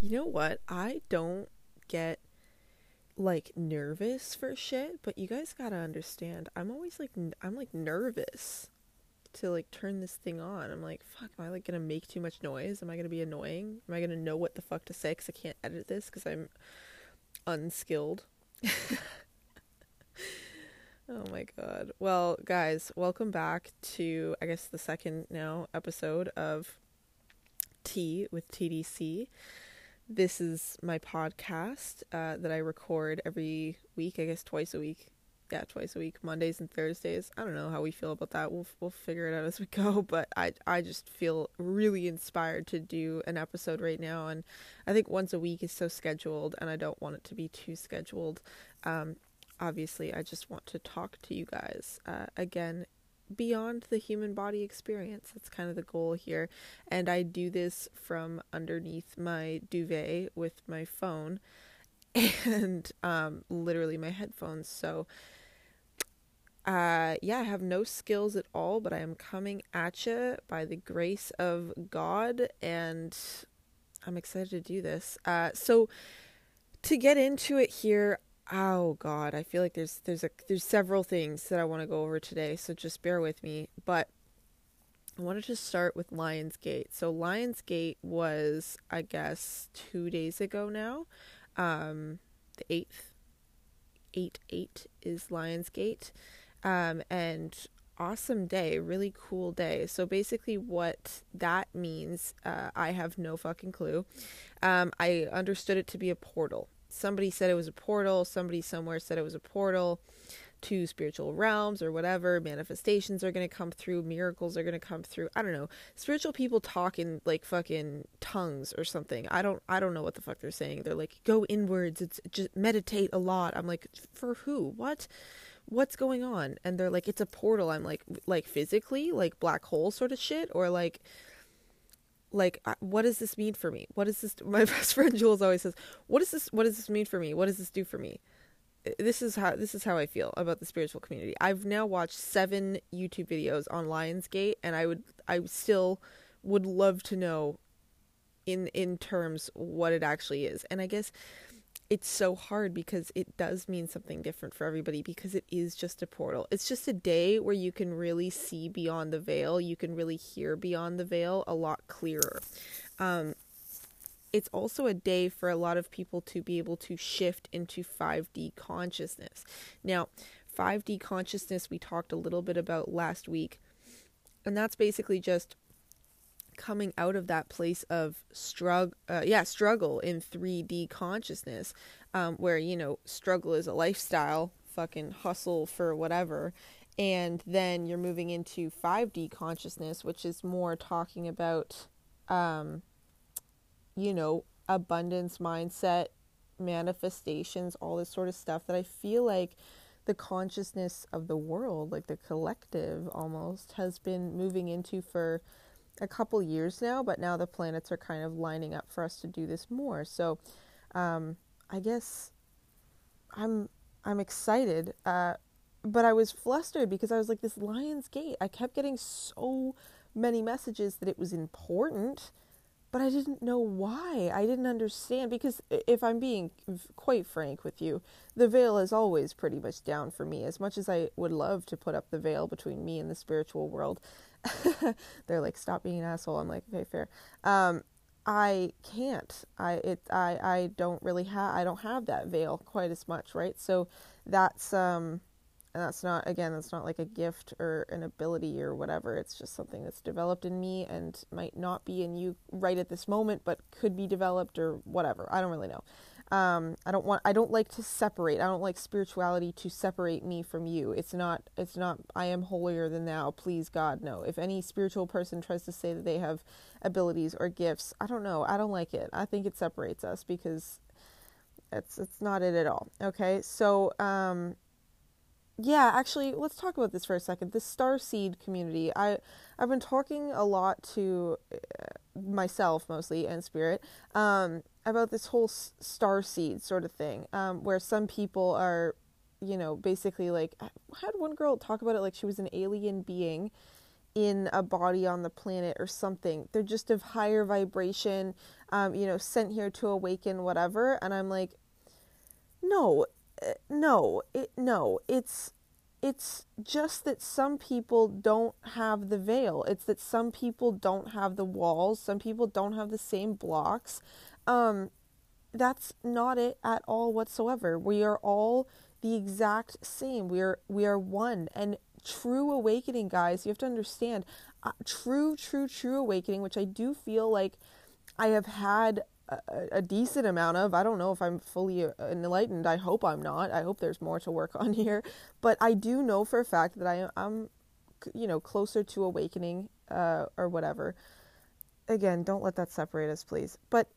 You know what? I don't get like nervous for shit, but you guys gotta understand. I'm always like, n- I'm like nervous to like turn this thing on. I'm like, fuck, am I like gonna make too much noise? Am I gonna be annoying? Am I gonna know what the fuck to say? Because I can't edit this because I'm unskilled. oh my god. Well, guys, welcome back to, I guess, the second now episode of Tea with TDC. This is my podcast uh, that I record every week, I guess twice a week. Yeah, twice a week, Mondays and Thursdays. I don't know how we feel about that. We'll we'll figure it out as we go, but I I just feel really inspired to do an episode right now and I think once a week is so scheduled and I don't want it to be too scheduled. Um obviously, I just want to talk to you guys. Uh, again, beyond the human body experience. That's kind of the goal here. And I do this from underneath my duvet with my phone and um, literally my headphones. So, uh, yeah, I have no skills at all, but I am coming at you by the grace of God, and I'm excited to do this. Uh, so, to get into it here, oh god i feel like there's there's a there's several things that i want to go over today so just bear with me but i wanted to start with lionsgate. So lionsgate was i guess two days ago now. Um the 8th 8 8 is lionsgate. Um and awesome day really cool day. So basically what that means uh, i have no fucking clue. Um, i understood it to be a portal somebody said it was a portal, somebody somewhere said it was a portal to spiritual realms or whatever. Manifestations are going to come through, miracles are going to come through. I don't know. Spiritual people talk in like fucking tongues or something. I don't I don't know what the fuck they're saying. They're like go inwards, it's just meditate a lot. I'm like for who? What? What's going on? And they're like it's a portal. I'm like like physically, like black hole sort of shit or like like what does this mean for me? What does this my best friend jules always says what does this what does this mean for me? What does this do for me? This is how this is how i feel about the spiritual community. I've now watched seven youtube videos on lionsgate and i would i still would love to know in in terms what it actually is. And i guess it's so hard because it does mean something different for everybody because it is just a portal. It's just a day where you can really see beyond the veil. You can really hear beyond the veil a lot clearer. Um, it's also a day for a lot of people to be able to shift into 5D consciousness. Now, 5D consciousness we talked a little bit about last week, and that's basically just coming out of that place of struggle uh, yeah struggle in 3d consciousness um, where you know struggle is a lifestyle fucking hustle for whatever and then you're moving into 5d consciousness which is more talking about um, you know abundance mindset manifestations all this sort of stuff that i feel like the consciousness of the world like the collective almost has been moving into for a couple years now, but now the planets are kind of lining up for us to do this more. So, um, I guess I'm I'm excited, uh, but I was flustered because I was like, this Lion's Gate. I kept getting so many messages that it was important, but I didn't know why. I didn't understand because if I'm being quite frank with you, the veil is always pretty much down for me. As much as I would love to put up the veil between me and the spiritual world, they're like, stop being an asshole. I'm like, okay, fair. Um, I can't. I it I I don't really have I don't have that veil quite as much, right? So that's um and that's not again that's not like a gift or an ability or whatever. It's just something that's developed in me and might not be in you right at this moment, but could be developed or whatever. I don't really know. Um, I don't want I don't like to separate. I don't like spirituality to separate me from you. It's not it's not I am holier than thou. Please God, no. If any spiritual person tries to say that they have abilities or gifts, I don't know. I don't like it. I think it separates us because it's it's not it at all. Okay? So, um yeah, actually, let's talk about this for a second. The star seed community. I I've been talking a lot to uh, myself mostly and spirit um about this whole star seed sort of thing, um, where some people are, you know, basically like, I had one girl talk about it like she was an alien being in a body on the planet or something. They're just of higher vibration. um, you know, sent here to awaken whatever. And I'm like, no, uh, no, it, no, it's, it's just that some people don't have the veil. It's that some people don't have the walls. Some people don't have the same blocks. Um, that's not it at all whatsoever. We are all the exact same. We are we are one. And true awakening, guys, you have to understand. Uh, true, true, true awakening, which I do feel like I have had a, a, decent amount of. I don't know if I'm fully uh, enlightened. I hope I'm not. I hope there's more to work on here. But I do know for a fact that I, I'm, you know, closer to awakening uh, or whatever. Again, don't let that separate us, please. But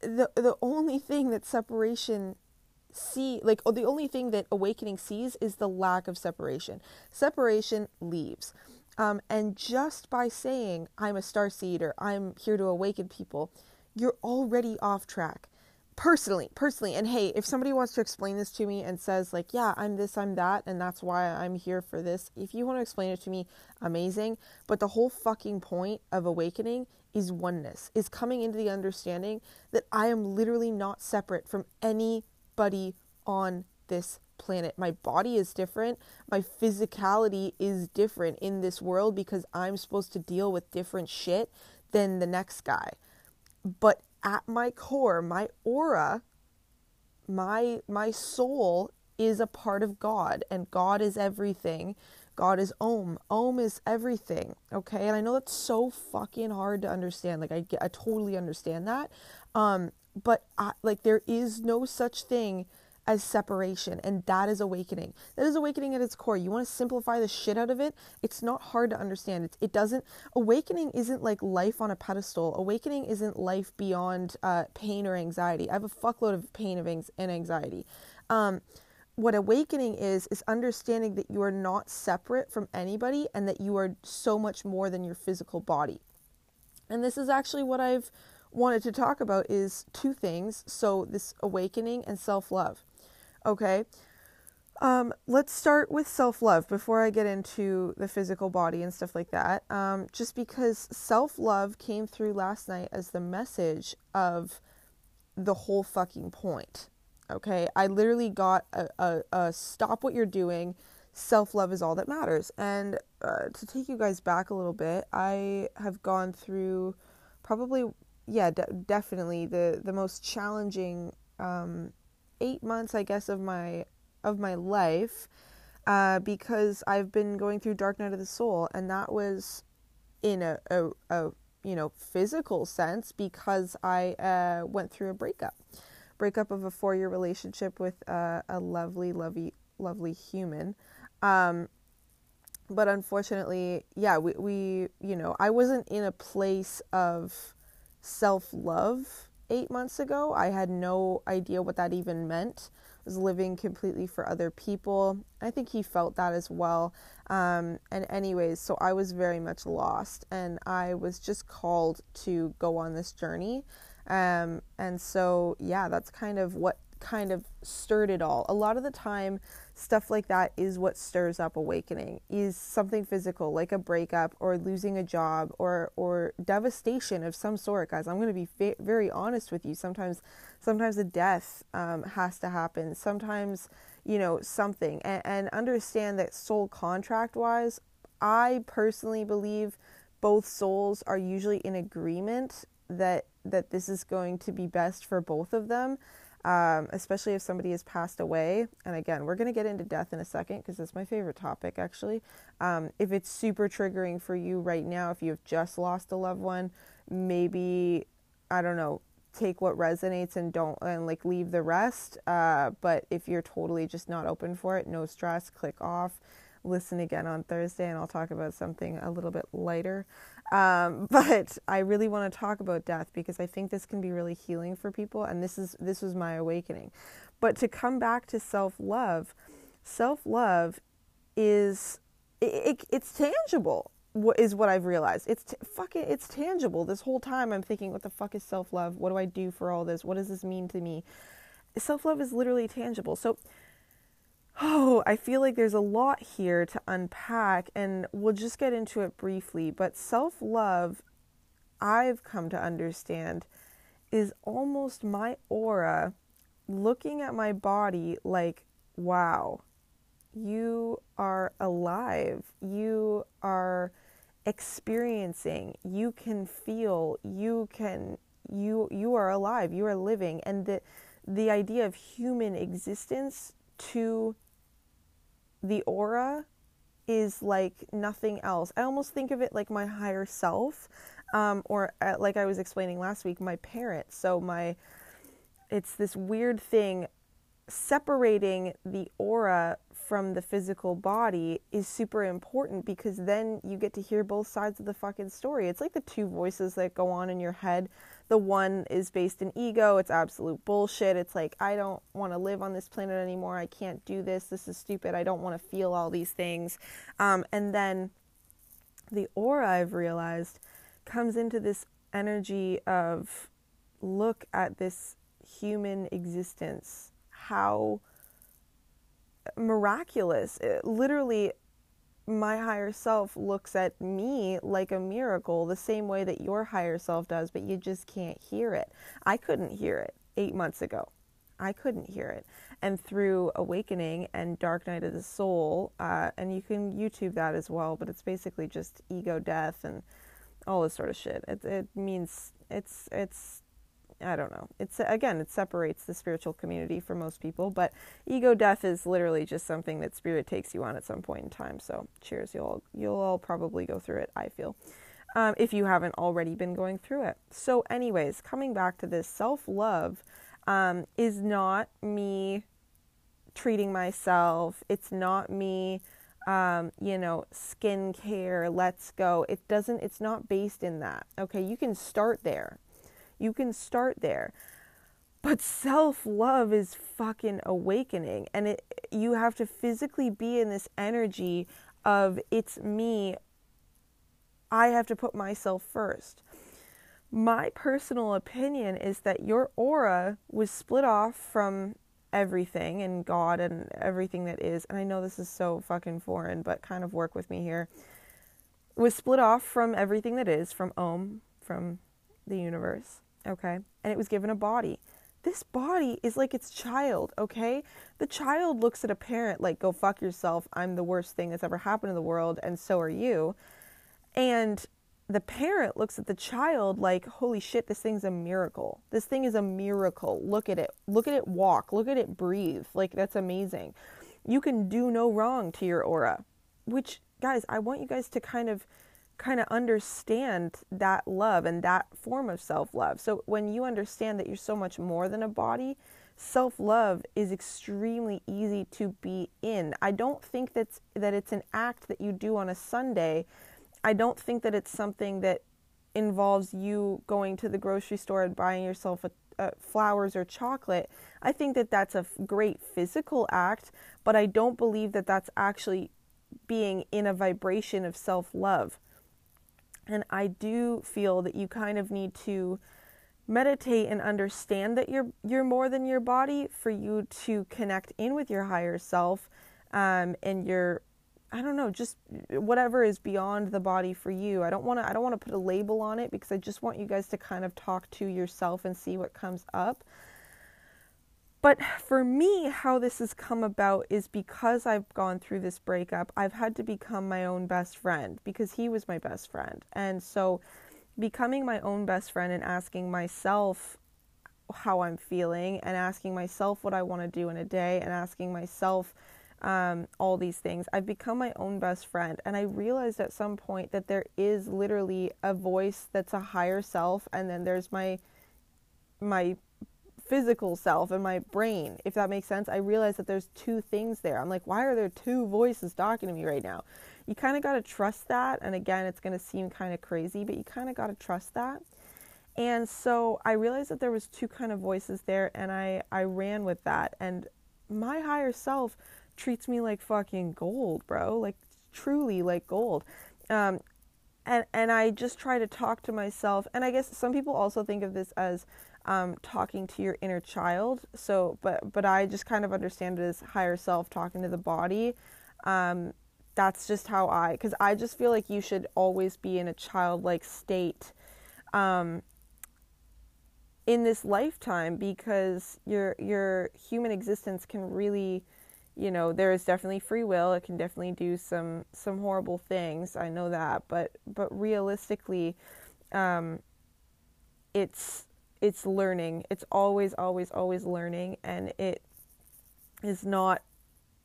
the the only thing that separation see like oh, the only thing that awakening sees is the lack of separation. Separation leaves. Um, and just by saying I'm a star seed or I'm here to awaken people, you're already off track. Personally, personally, and hey, if somebody wants to explain this to me and says like, "Yeah, I'm this, I'm that, and that's why I'm here for this," if you want to explain it to me, amazing. But the whole fucking point of awakening is oneness, is coming into the understanding that I am literally not separate from anybody on this planet. My body is different. My physicality is different in this world because I'm supposed to deal with different shit than the next guy. But at my core, my aura, my my soul is a part of God and God is everything God is Om. Om is everything. Okay. And I know that's so fucking hard to understand. Like, I, get, I totally understand that. Um, but I, like, there is no such thing as separation, and that is awakening. That is awakening at its core. You want to simplify the shit out of it. It's not hard to understand. It's, it doesn't. Awakening isn't like life on a pedestal. Awakening isn't life beyond uh, pain or anxiety. I have a fuckload of pain of and anxiety. Um, what awakening is is understanding that you are not separate from anybody and that you are so much more than your physical body and this is actually what i've wanted to talk about is two things so this awakening and self-love okay um, let's start with self-love before i get into the physical body and stuff like that um, just because self-love came through last night as the message of the whole fucking point Okay, I literally got a, a, a stop what you're doing. Self love is all that matters. And uh, to take you guys back a little bit, I have gone through probably, yeah, de- definitely the the most challenging um, eight months, I guess, of my of my life, uh, because I've been going through dark night of the soul, and that was in a, a, a you know physical sense because I uh, went through a breakup breakup of a four year relationship with uh, a lovely, lovely, lovely human. Um, but unfortunately, yeah, we, we, you know, I wasn't in a place of self love eight months ago. I had no idea what that even meant. I was living completely for other people. I think he felt that as well. Um, and, anyways, so I was very much lost, and I was just called to go on this journey. Um, and so, yeah, that's kind of what kind of stirred it all. A lot of the time, stuff like that is what stirs up awakening. Is something physical, like a breakup or losing a job or or devastation of some sort, guys. I'm going to be fa- very honest with you. Sometimes, sometimes a death um, has to happen. Sometimes, you know, something, and, and understand that soul contract wise, I personally believe both souls are usually in agreement that that this is going to be best for both of them, um, especially if somebody has passed away. And again, we're going to get into death in a second because that's my favorite topic, actually. Um, if it's super triggering for you right now, if you've just lost a loved one, maybe, I don't know, take what resonates and don't and like leave the rest uh, but if you're totally just not open for it no stress click off listen again on thursday and i'll talk about something a little bit lighter um, but I really want to talk about death because I think this can be really healing for people, and this is this was my awakening. But to come back to self love, self love is it, it, it's tangible. Is what I've realized? It's t- fucking it's tangible. This whole time I'm thinking, what the fuck is self love? What do I do for all this? What does this mean to me? Self love is literally tangible. So Oh, I feel like there's a lot here to unpack, and we'll just get into it briefly. But self love, I've come to understand, is almost my aura looking at my body like, wow, you are alive. You are experiencing. You can feel. You can you you are alive. You are living and the the idea of human existence to the aura is like nothing else. I almost think of it like my higher self, um, or uh, like I was explaining last week, my parents. So my, it's this weird thing. Separating the aura from the physical body is super important because then you get to hear both sides of the fucking story. It's like the two voices that go on in your head the one is based in ego. It's absolute bullshit. It's like, I don't want to live on this planet anymore. I can't do this. This is stupid. I don't want to feel all these things. Um, and then the aura, I've realized, comes into this energy of look at this human existence. How miraculous. It, literally, my higher self looks at me like a miracle the same way that your higher self does, but you just can't hear it. I couldn't hear it eight months ago. I couldn't hear it. And through Awakening and Dark Night of the Soul, uh, and you can YouTube that as well, but it's basically just ego death and all this sort of shit. It, it means it's it's I don't know. It's again, it separates the spiritual community for most people, but ego death is literally just something that spirit takes you on at some point in time. So, cheers. You'll you'll all probably go through it. I feel, um, if you haven't already been going through it. So, anyways, coming back to this, self love um, is not me treating myself. It's not me. Um, you know, skincare, let's go. It doesn't, it's not based in that. Okay, you can start there you can start there. But self love is fucking awakening. And it, you have to physically be in this energy of it's me. I have to put myself first. My personal opinion is that your aura was split off from everything and God and everything that is. And I know this is so fucking foreign, but kind of work with me here. Was split off from everything that is, from Om, from the universe okay? And it was given a body. This body is like its child, okay? The child looks at a parent like, go fuck yourself. I'm the worst thing that's ever happened in the world, and so are you. And the parent looks at the child like, holy shit, this thing's a miracle. This thing is a miracle. Look at it. Look at it walk. Look at it breathe. Like, that's amazing. You can do no wrong to your aura, which, guys, I want you guys to kind of kind of understand that love and that form of self love. So when you understand that you're so much more than a body, self love is extremely easy to be in. I don't think that's that it's an act that you do on a Sunday. I don't think that it's something that involves you going to the grocery store and buying yourself a, a flowers or chocolate. I think that that's a great physical act, but I don't believe that that's actually being in a vibration of self love. And I do feel that you kind of need to meditate and understand that you're you're more than your body for you to connect in with your higher self um, and your I don't know, just whatever is beyond the body for you. I don't want to I don't want to put a label on it because I just want you guys to kind of talk to yourself and see what comes up. But for me, how this has come about is because I've gone through this breakup, I've had to become my own best friend because he was my best friend. And so, becoming my own best friend and asking myself how I'm feeling and asking myself what I want to do in a day and asking myself um, all these things, I've become my own best friend. And I realized at some point that there is literally a voice that's a higher self, and then there's my my physical self and my brain, if that makes sense. I realize that there's two things there. I'm like, why are there two voices talking to me right now? You kind of got to trust that. And again, it's going to seem kind of crazy, but you kind of got to trust that. And so I realized that there was two kind of voices there and I I ran with that and my higher self treats me like fucking gold, bro. Like truly like gold. Um and and I just try to talk to myself and I guess some people also think of this as um, talking to your inner child. So, but but I just kind of understand it as higher self talking to the body. Um, that's just how I, because I just feel like you should always be in a childlike state. Um, in this lifetime because your your human existence can really you know there is definitely free will it can definitely do some some horrible things i know that but but realistically um it's it's learning it's always always always learning and it is not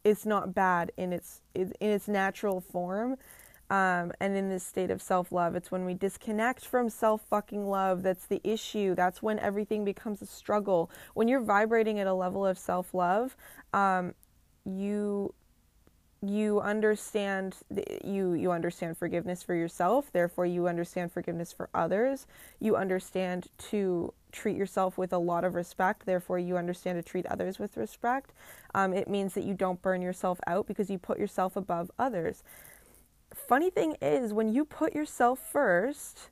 it's not bad in its in its natural form um, and in this state of self love. It's when we disconnect from self fucking love that's the issue. That's when everything becomes a struggle. When you're vibrating at a level of self love, um, you you understand you you understand forgiveness for yourself therefore you understand forgiveness for others you understand to treat yourself with a lot of respect therefore you understand to treat others with respect. Um, it means that you don't burn yourself out because you put yourself above others. Funny thing is when you put yourself first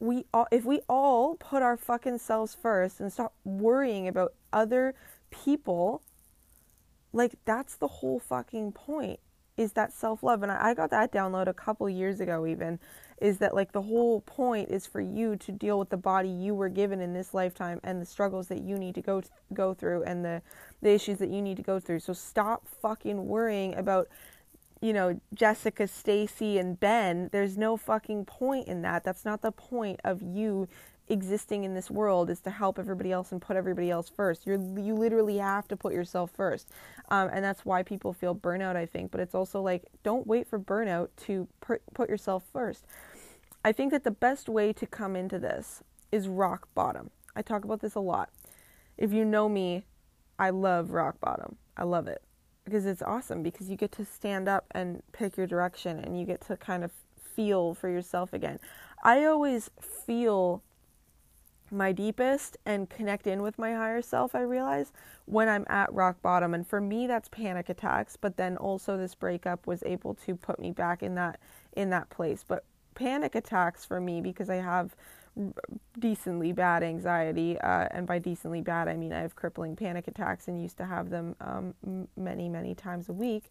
we all if we all put our fucking selves first and stop worrying about other people like that's the whole fucking point is that self-love. And I, got that download a couple years ago even is that like the whole point is for you to deal with the body you were given in this lifetime and the struggles that you need to go go through and the the issues that you need to go through so stop fucking worrying about you know, Jessica, Stacy, and Ben, there's no fucking point in that. That's not the point of you existing in this world is to help everybody else and put everybody else first. You're you literally have to put yourself first, um, and that's why people feel burnout. I think, but it's also like don't wait for burnout to put put yourself first. I think that the best way to come into this is rock bottom. I talk about this a lot. If you know me, I love rock bottom. I love it because it's awesome because you get to stand up and pick your direction and you get to kind of feel for yourself again. I always feel my deepest and connect in with my higher self, I realize, when I'm at rock bottom. And for me that's panic attacks, but then also this breakup was able to put me back in that in that place. But panic attacks for me because I have decently bad anxiety, uh, and by decently bad, I mean I have crippling panic attacks and used to have them um, many, many times a week.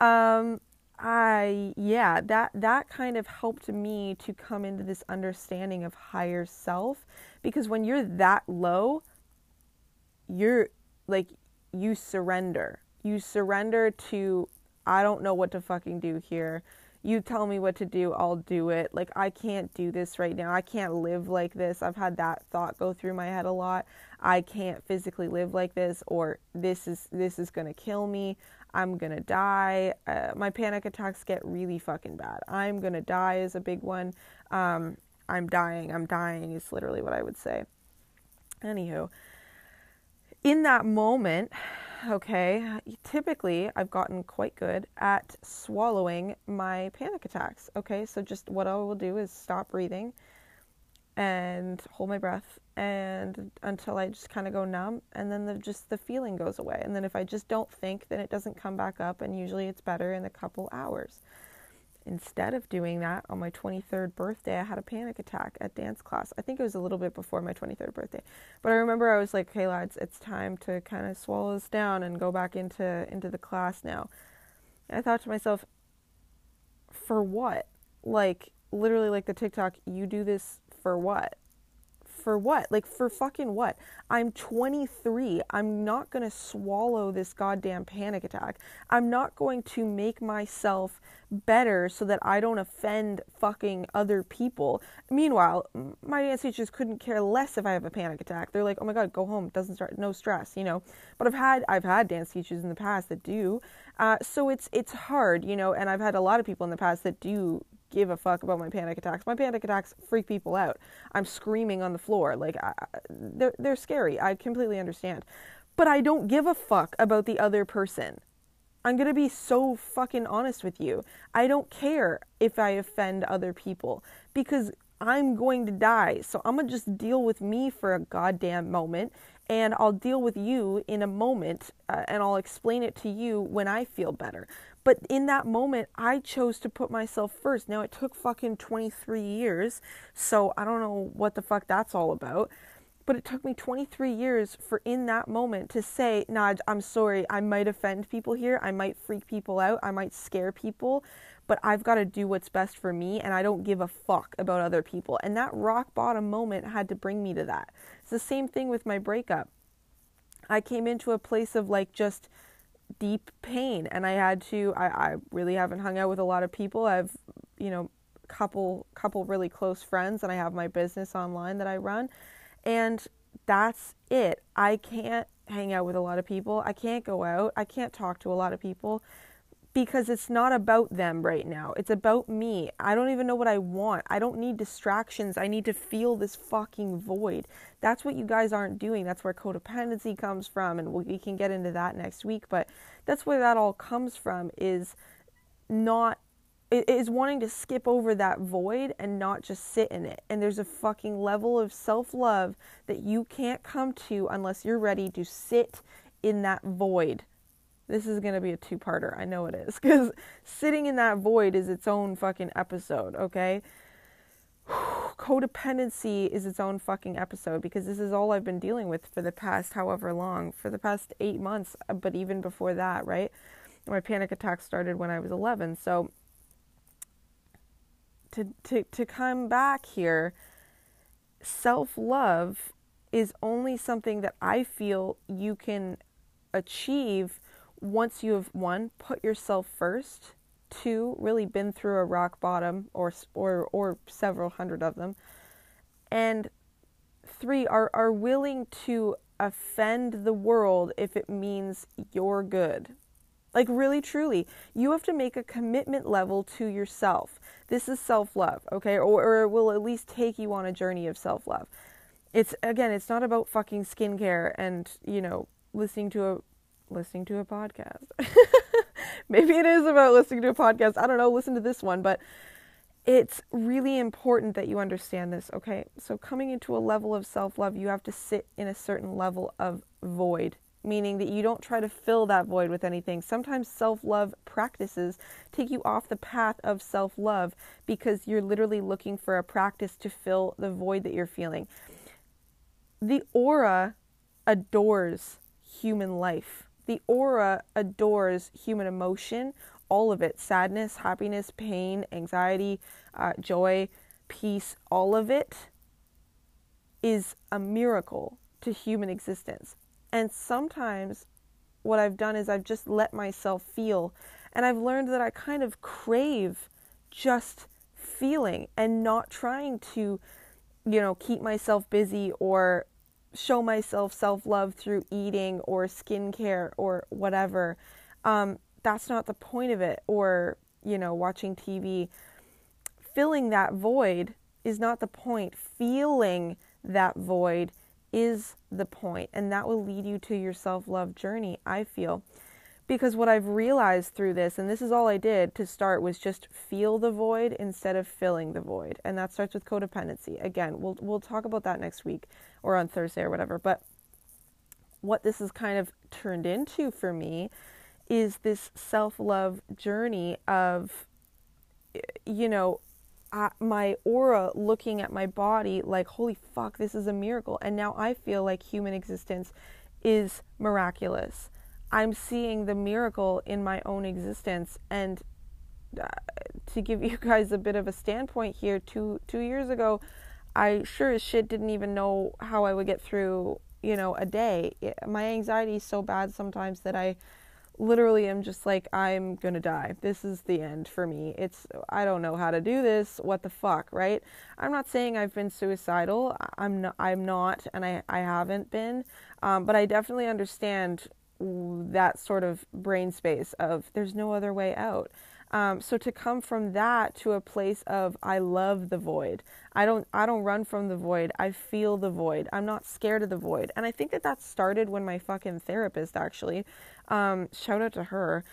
Um, I yeah, that that kind of helped me to come into this understanding of higher self because when you're that low, you're like you surrender. You surrender to I don't know what to fucking do here you tell me what to do, I'll do it. Like, I can't do this right now. I can't live like this. I've had that thought go through my head a lot. I can't physically live like this, or this is this is gonna kill me. I'm gonna die. Uh, my panic attacks get really fucking bad. I'm gonna die is a big one. Um, I'm dying. I'm dying is literally what I would say. Anywho, in that moment, okay, typically I've gotten quite good at swallowing my panic attacks. Okay, so just what I will do is stop breathing and hold my breath and until I just kind of go numb and then the just the feeling goes away. And then if I just don't think, then it doesn't come back up and usually it's better in a couple hours. Instead of doing that, on my 23rd birthday, I had a panic attack at dance class. I think it was a little bit before my 23rd birthday. But I remember I was like, "Hey lads, it's time to kind of swallow this down and go back into into the class now." And I thought to myself, "For what? Like literally like the TikTok, you do this for what? For what? Like, for fucking what? I'm 23. I'm not going to swallow this goddamn panic attack. I'm not going to make myself better so that I don't offend fucking other people. Meanwhile, my dance teachers couldn't care less if I have a panic attack. They're like, "Oh my god, go home. Doesn't start. No stress," you know. But I've had I've had dance teachers in the past that do. Uh, so it's it's hard, you know. And I've had a lot of people in the past that do give a fuck about my panic attacks. My panic attacks freak people out. I'm screaming on the floor. Like, I, they're, they're scary. I completely understand. But I don't give a fuck about the other person. I'm going to be so fucking honest with you. I don't care if I offend other people because I'm going to die. So I'm going to just deal with me for a goddamn moment and I'll deal with you in a moment uh, and I'll explain it to you when I feel better. But in that moment, I chose to put myself first. Now, it took fucking 23 years, so I don't know what the fuck that's all about. But it took me 23 years for in that moment to say, nah, I'm sorry, I might offend people here, I might freak people out, I might scare people, but I've got to do what's best for me and I don't give a fuck about other people. And that rock bottom moment had to bring me to that. It's the same thing with my breakup. I came into a place of like just deep pain and I had to I, I really haven't hung out with a lot of people. I've you know couple couple really close friends and I have my business online that I run and that's it. I can't hang out with a lot of people. I can't go out. I can't talk to a lot of people because it's not about them right now. It's about me. I don't even know what I want. I don't need distractions. I need to feel this fucking void. That's what you guys aren't doing. That's where codependency comes from and we can get into that next week, but that's where that all comes from is not is wanting to skip over that void and not just sit in it. And there's a fucking level of self-love that you can't come to unless you're ready to sit in that void this is going to be a two parter. I know it is. Because sitting in that void is its own fucking episode, okay? Codependency is its own fucking episode because this is all I've been dealing with for the past however long, for the past eight months, uh, but even before that, right? My panic attack started when I was 11. So to, to, to come back here, self love is only something that I feel you can achieve once you have one put yourself first, two really been through a rock bottom or or or several hundred of them, and three are are willing to offend the world if it means you're good. Like, really, truly, you have to make a commitment level to yourself. This is self love, okay? Or, or it will at least take you on a journey of self love. It's, again, it's not about fucking skincare and, you know, listening to a listening to a podcast. Maybe it is about listening to a podcast. I don't know, listen to this one, but it's really important that you understand this, okay? So, coming into a level of self love, you have to sit in a certain level of void, meaning that you don't try to fill that void with anything. Sometimes self love practices take you off the path of self love because you're literally looking for a practice to fill the void that you're feeling. The aura adores human life the aura adores human emotion, all of it sadness, happiness, pain, anxiety, uh, joy, peace, all of it is a miracle to human existence. And sometimes what I've done is I've just let myself feel. And I've learned that I kind of crave just feeling and not trying to, you know, keep myself busy or show myself self love through eating or skincare or whatever. Um, that's not the point of it. Or, you know, watching TV. Filling that void is not the point. Feeling that void is the point, and that will lead you to your self love journey, I feel. Because what I've realized through this, and this is all I did to start, was just feel the void instead of filling the void. And that starts with codependency. Again, we'll, we'll talk about that next week or on Thursday or whatever. But what this has kind of turned into for me is this self love journey of, you know, my aura looking at my body like, holy fuck, this is a miracle. And now I feel like human existence is miraculous. I'm seeing the miracle in my own existence. And uh, to give you guys a bit of a standpoint here, two two years ago, I sure as shit didn't even know how I would get through, you know, a day. My anxiety is so bad sometimes that I literally am just like I'm to die. This is the end for me. It's I don't know how to do this. What the fuck, right? I'm not saying I've been suicidal. I'm not I'm not and I I haven't been. Um, but I definitely understand that sort of brain space of there's no other way out. Um, so to come from that to a place of I love the void. I don't I don't run from the void. I feel the void. I'm not scared of the void. And I think that that started when my fucking therapist actually, um, shout out to her,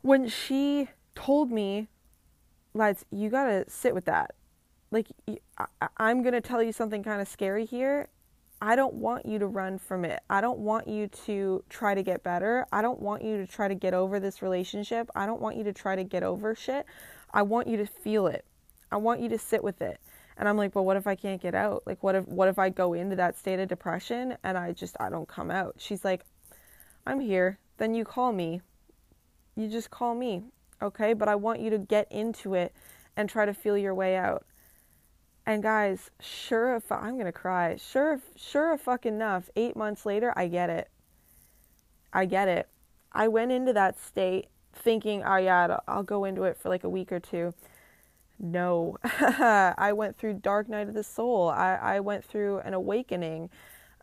when she told me, lads, you gotta sit with that. Like I, I'm gonna tell you something kind of scary here, I don't want you to run from it. I don't want you to try to get better. I don't want you to try to get over this relationship. I don't want you to try to get over shit. I want you to feel it. I want you to sit with it. And I'm like, but what if I can't get out? Like what if what if I go into that state of depression and I just I don't come out? She's like, I'm here. Then you call me. You just call me. Okay? But I want you to get into it and try to feel your way out. And guys, sure if I'm gonna cry. Sure, sure, fucking enough. Eight months later, I get it. I get it. I went into that state thinking, oh yeah, I'll go into it for like a week or two. No, I went through dark night of the soul. I, I went through an awakening,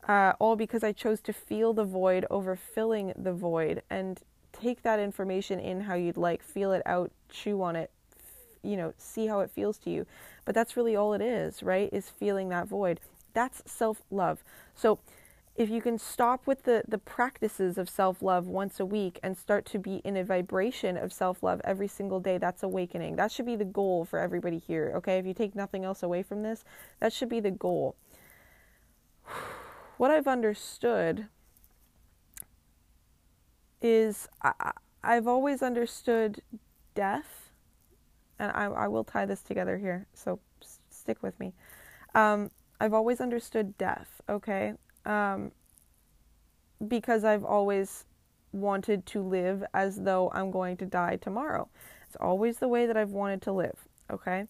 uh, all because I chose to feel the void over filling the void and take that information in how you'd like, feel it out, chew on it, you know, see how it feels to you. But that's really all it is, right? Is feeling that void. That's self love. So if you can stop with the, the practices of self love once a week and start to be in a vibration of self love every single day, that's awakening. That should be the goal for everybody here, okay? If you take nothing else away from this, that should be the goal. What I've understood is I, I've always understood death, and I, I will tie this together here, so stick with me. Um, I've always understood death, okay? um, because I've always wanted to live as though I'm going to die tomorrow. It's always the way that I've wanted to live, okay?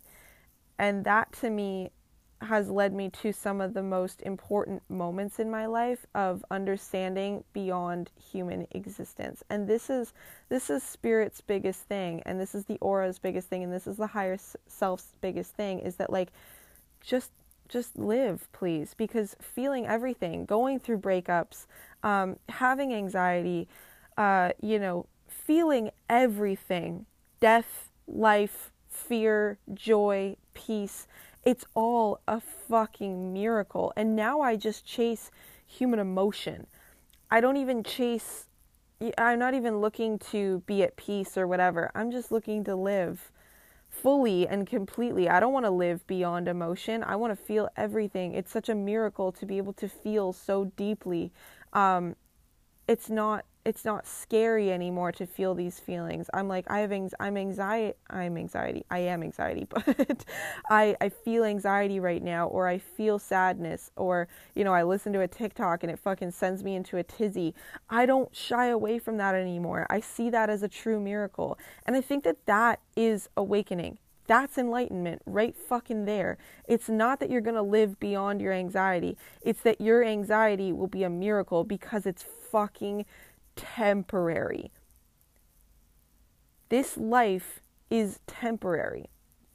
And that to me has led me to some of the most important moments in my life of understanding beyond human existence. And this is this is spirit's biggest thing and this is the aura's biggest thing and this is the higher self's biggest thing is that like just just live, please, because feeling everything, going through breakups, um, having anxiety, uh, you know, feeling everything death, life, fear, joy, peace it's all a fucking miracle. And now I just chase human emotion. I don't even chase, I'm not even looking to be at peace or whatever. I'm just looking to live fully and completely. I don't want to live beyond emotion. I want to feel everything. It's such a miracle to be able to feel so deeply. Um, it's not it's not scary anymore to feel these feelings. I'm like I have I'm anxiety I'm anxiety. I am anxiety, but I I feel anxiety right now or I feel sadness or you know, I listen to a TikTok and it fucking sends me into a tizzy. I don't shy away from that anymore. I see that as a true miracle. And I think that that is awakening. That's enlightenment right fucking there. It's not that you're going to live beyond your anxiety. It's that your anxiety will be a miracle because it's fucking temporary. This life is temporary.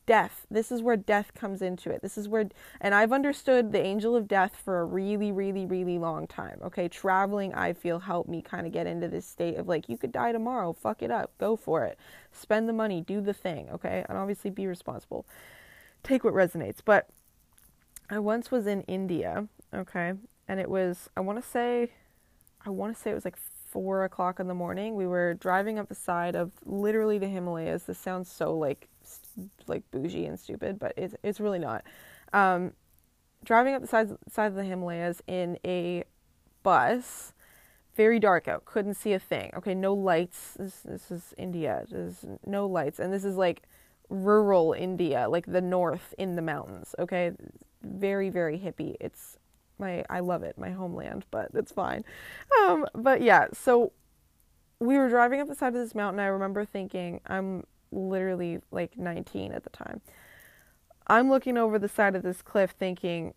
Death, this is where death comes into it. This is where, and I've understood the angel of death for a really, really, really long time. Okay, traveling, I feel, helped me kind of get into this state of like, you could die tomorrow, fuck it up, go for it, spend the money, do the thing, okay, and obviously be responsible. Take what resonates. But I once was in India, okay, and it was, I want to say, I want to say it was like four o'clock in the morning. We were driving up the side of literally the Himalayas. This sounds so like like bougie and stupid, but it's it's really not. Um, driving up the side side of the Himalayas in a bus, very dark out. Couldn't see a thing. Okay, no lights. This this is India. There's no lights, and this is like rural India, like the north in the mountains. Okay, very very hippie. It's my I love it, my homeland, but it's fine. Um, but yeah, so we were driving up the side of this mountain. I remember thinking, I'm literally like 19 at the time. I'm looking over the side of this cliff thinking,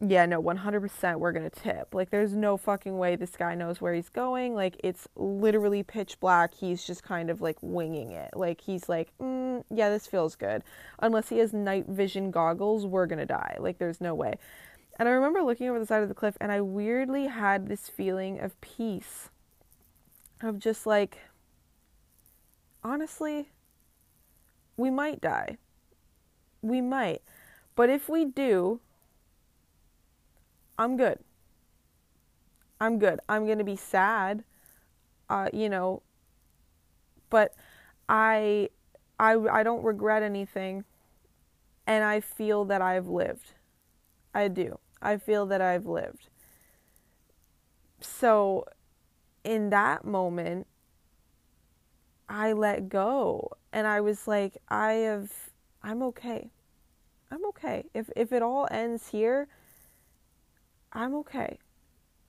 yeah, no, 100% we're going to tip. Like, there's no fucking way this guy knows where he's going. Like, it's literally pitch black. He's just kind of like winging it. Like, he's like, mm, yeah, this feels good. Unless he has night vision goggles, we're going to die. Like, there's no way. And I remember looking over the side of the cliff and I weirdly had this feeling of peace. Of just like, honestly, we might die. We might. But if we do, I'm good. I'm good. I'm going to be sad, uh, you know, but I, I, I don't regret anything and I feel that I've lived. I do. I feel that I've lived. So, in that moment, I let go and I was like, I have, I'm okay. I'm okay. If if it all ends here, I'm okay.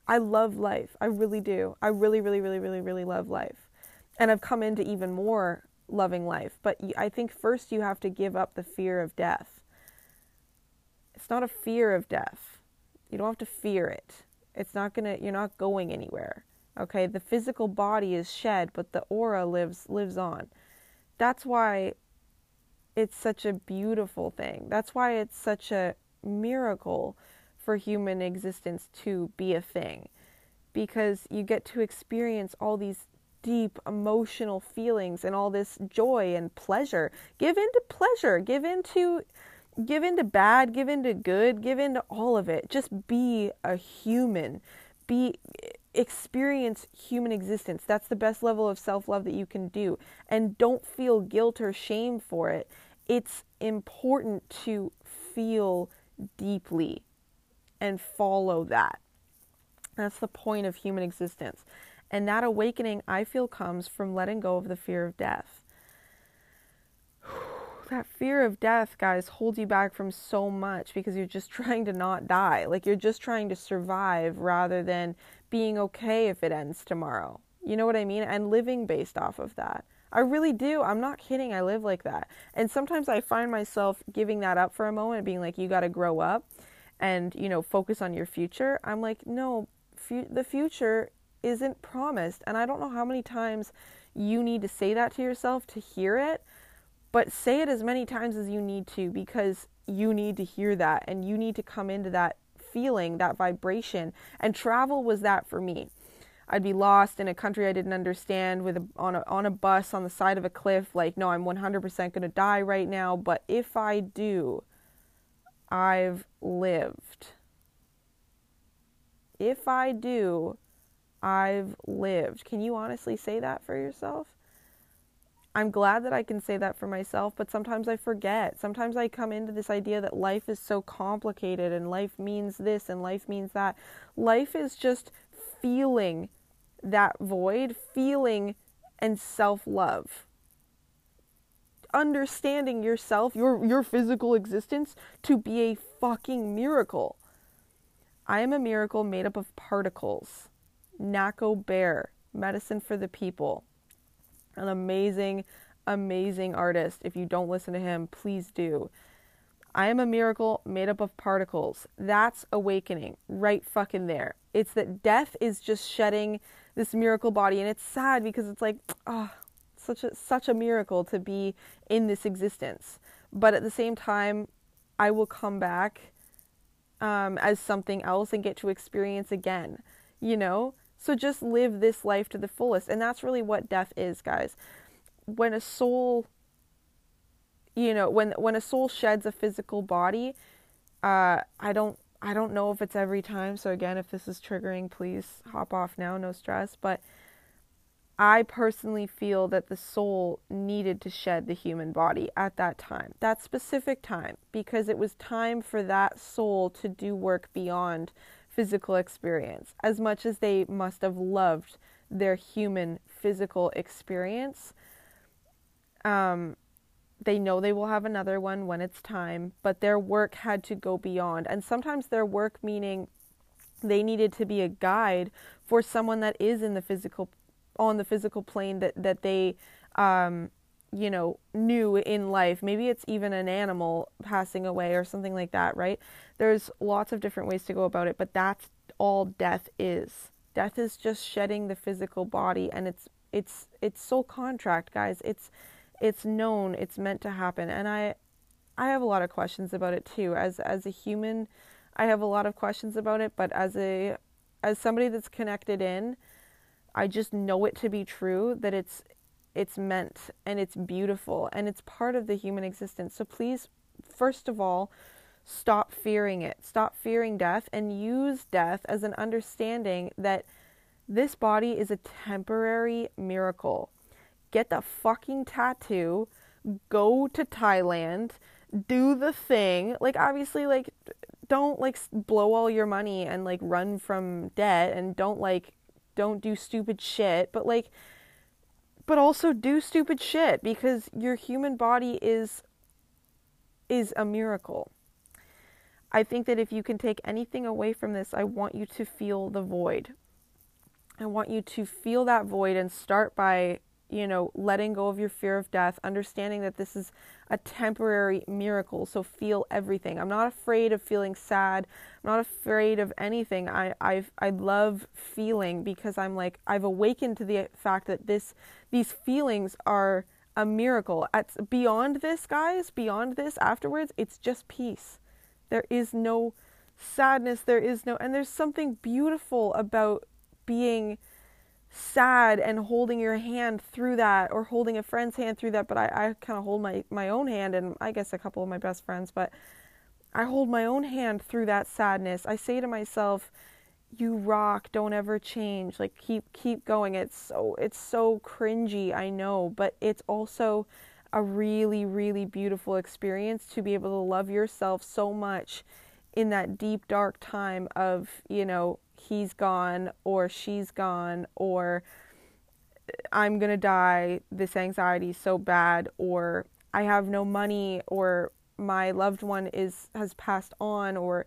I love life. I really do. I really really really really really love life. And I've come into even more loving life. But I think first you have to give up the fear of death. It's not a fear of death. You don't have to fear it. It's not going to you're not going anywhere. Okay? The physical body is shed, but the aura lives lives on. That's why it's such a beautiful thing. That's why it's such a miracle for human existence to be a thing. Because you get to experience all these deep emotional feelings and all this joy and pleasure. Give in to pleasure, give into give in to bad, give in to good, give in to all of it. Just be a human. Be experience human existence. That's the best level of self-love that you can do. And don't feel guilt or shame for it. It's important to feel deeply and follow that. That's the point of human existence. And that awakening, I feel, comes from letting go of the fear of death. That fear of death, guys, holds you back from so much because you're just trying to not die. Like you're just trying to survive rather than being okay if it ends tomorrow. You know what I mean? And living based off of that. I really do. I'm not kidding. I live like that. And sometimes I find myself giving that up for a moment, being like, you got to grow up and, you know, focus on your future. I'm like, no, fu- the future isn't promised. And I don't know how many times you need to say that to yourself to hear it, but say it as many times as you need to because you need to hear that and you need to come into that feeling, that vibration. And travel was that for me. I'd be lost in a country I didn't understand with a, on a on a bus on the side of a cliff like no I'm 100% going to die right now but if I do I've lived if I do I've lived. Can you honestly say that for yourself? I'm glad that I can say that for myself, but sometimes I forget. Sometimes I come into this idea that life is so complicated and life means this and life means that. Life is just feeling that void, feeling and self love. Understanding yourself, your, your physical existence, to be a fucking miracle. I am a miracle made up of particles. Nahko Bear, Medicine for the People. An amazing, amazing artist. If you don't listen to him, please do. I am a miracle made up of particles. That's awakening right fucking there. It's that death is just shedding this miracle body and it's sad because it's like, oh, such a such a miracle to be in this existence. But at the same time, I will come back um, as something else and get to experience again. You know, so just live this life to the fullest. And that's really what death is, guys. When a soul you know, when when a soul sheds a physical body, uh I don't I don't know if it's every time. So again, if this is triggering, please hop off now, no stress, but I personally feel that the soul needed to shed the human body at that time, that specific time, because it was time for that soul to do work beyond physical experience as much as they must have loved their human physical experience. Um, they know they will have another one when it's time, but their work had to go beyond. And sometimes their work meaning they needed to be a guide for someone that is in the physical on the physical plane that that they um, you know, new in life. Maybe it's even an animal passing away or something like that, right? There's lots of different ways to go about it, but that's all death is. Death is just shedding the physical body and it's it's it's soul contract, guys. It's it's known, it's meant to happen. And I I have a lot of questions about it too. As as a human, I have a lot of questions about it, but as a as somebody that's connected in, I just know it to be true that it's it's meant and it's beautiful and it's part of the human existence. So please, first of all, stop fearing it. Stop fearing death and use death as an understanding that this body is a temporary miracle. Get the fucking tattoo, go to Thailand, do the thing. Like, obviously, like, don't like blow all your money and like run from debt and don't like, don't do stupid shit, but like, but also do stupid shit because your human body is is a miracle. I think that if you can take anything away from this, I want you to feel the void. I want you to feel that void and start by, you know, letting go of your fear of death, understanding that this is a temporary miracle. So feel everything. I'm not afraid of feeling sad. I'm not afraid of anything. I I I love feeling because I'm like I've awakened to the fact that this these feelings are a miracle. At beyond this, guys, beyond this afterwards, it's just peace. There is no sadness, there is no and there's something beautiful about being sad and holding your hand through that or holding a friend's hand through that but i, I kind of hold my, my own hand and i guess a couple of my best friends but i hold my own hand through that sadness. I say to myself you rock don't ever change. Like keep keep going. It's so it's so cringy i know but it's also a really really beautiful experience to be able to love yourself so much in that deep dark time of you know he's gone or she's gone or I'm going to die, this anxiety is so bad or I have no money or my loved one is has passed on or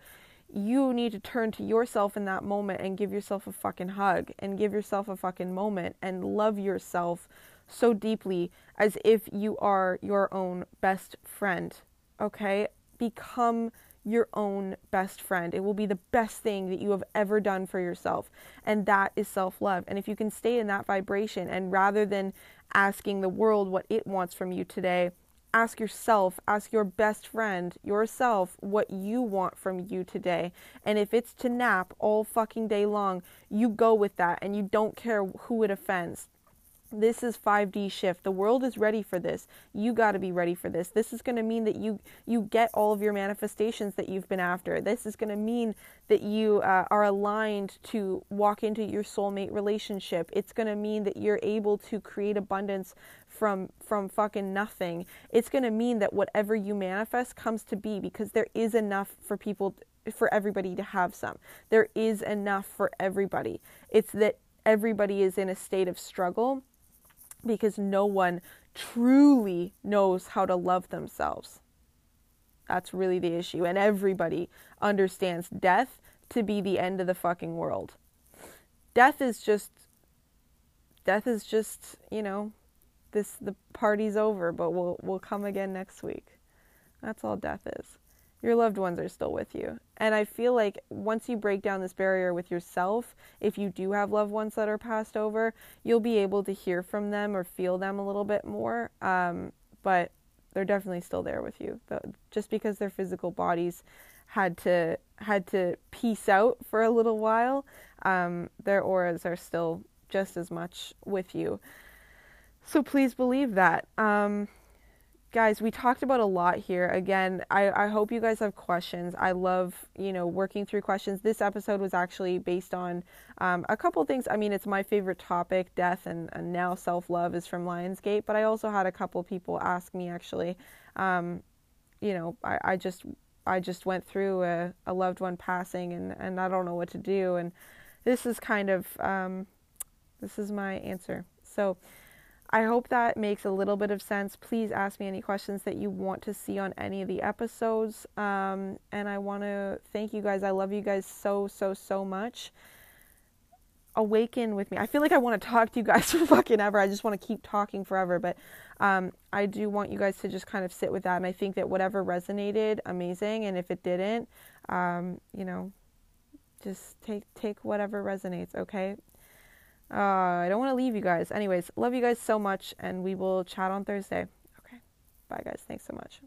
you need to turn to yourself in that moment and give yourself a fucking hug and give yourself a fucking moment and love yourself so deeply as if you are your own best friend. Okay? Become your own best friend. It will be the best thing that you have ever done for yourself. And that is self love. And if you can stay in that vibration, and rather than asking the world what it wants from you today, ask yourself, ask your best friend, yourself, what you want from you today. And if it's to nap all fucking day long, you go with that and you don't care who it offends. This is 5D shift. The world is ready for this. You got to be ready for this. This is going to mean that you you get all of your manifestations that you've been after. This is going to mean that you uh, are aligned to walk into your soulmate relationship. It's going to mean that you're able to create abundance from from fucking nothing. It's going to mean that whatever you manifest comes to be because there is enough for people for everybody to have some. There is enough for everybody. It's that everybody is in a state of struggle because no one truly knows how to love themselves. That's really the issue. And everybody understands death to be the end of the fucking world. Death is just death is just, you know, this the party's over, but we'll we'll come again next week. That's all death is your loved ones are still with you. And I feel like once you break down this barrier with yourself, if you do have loved ones that are passed over, you'll be able to hear from them or feel them a little bit more. Um, but they're definitely still there with you. Just because their physical bodies had to had to peace out for a little while, um, their auras are still just as much with you. So please believe that. Um, guys we talked about a lot here. Again I, I hope you guys have questions. I love you know working through questions. This episode was actually based on um, a couple things. I mean it's my favorite topic death and, and now self-love is from lionsgate but i also had a couple people ask me actually. Um, you know I, I just i just went through a, a loved one passing and, and i don't know what to do and this is kind of um, this is my answer. So I hope that makes a little bit of sense. Please ask me any questions that you want to see on any of the episodes. Um, and I want to thank you guys. I love you guys so, so, so much. Awaken with me. I feel like I want to talk to you guys for fucking ever. I just want to keep talking forever. But um, I do want you guys to just kind of sit with that. And I think that whatever resonated, amazing. And if it didn't, um, you know, just take take whatever resonates. Okay. Uh, I don't want to leave you guys. Anyways, love you guys so much, and we will chat on Thursday. Okay. Bye, guys. Thanks so much.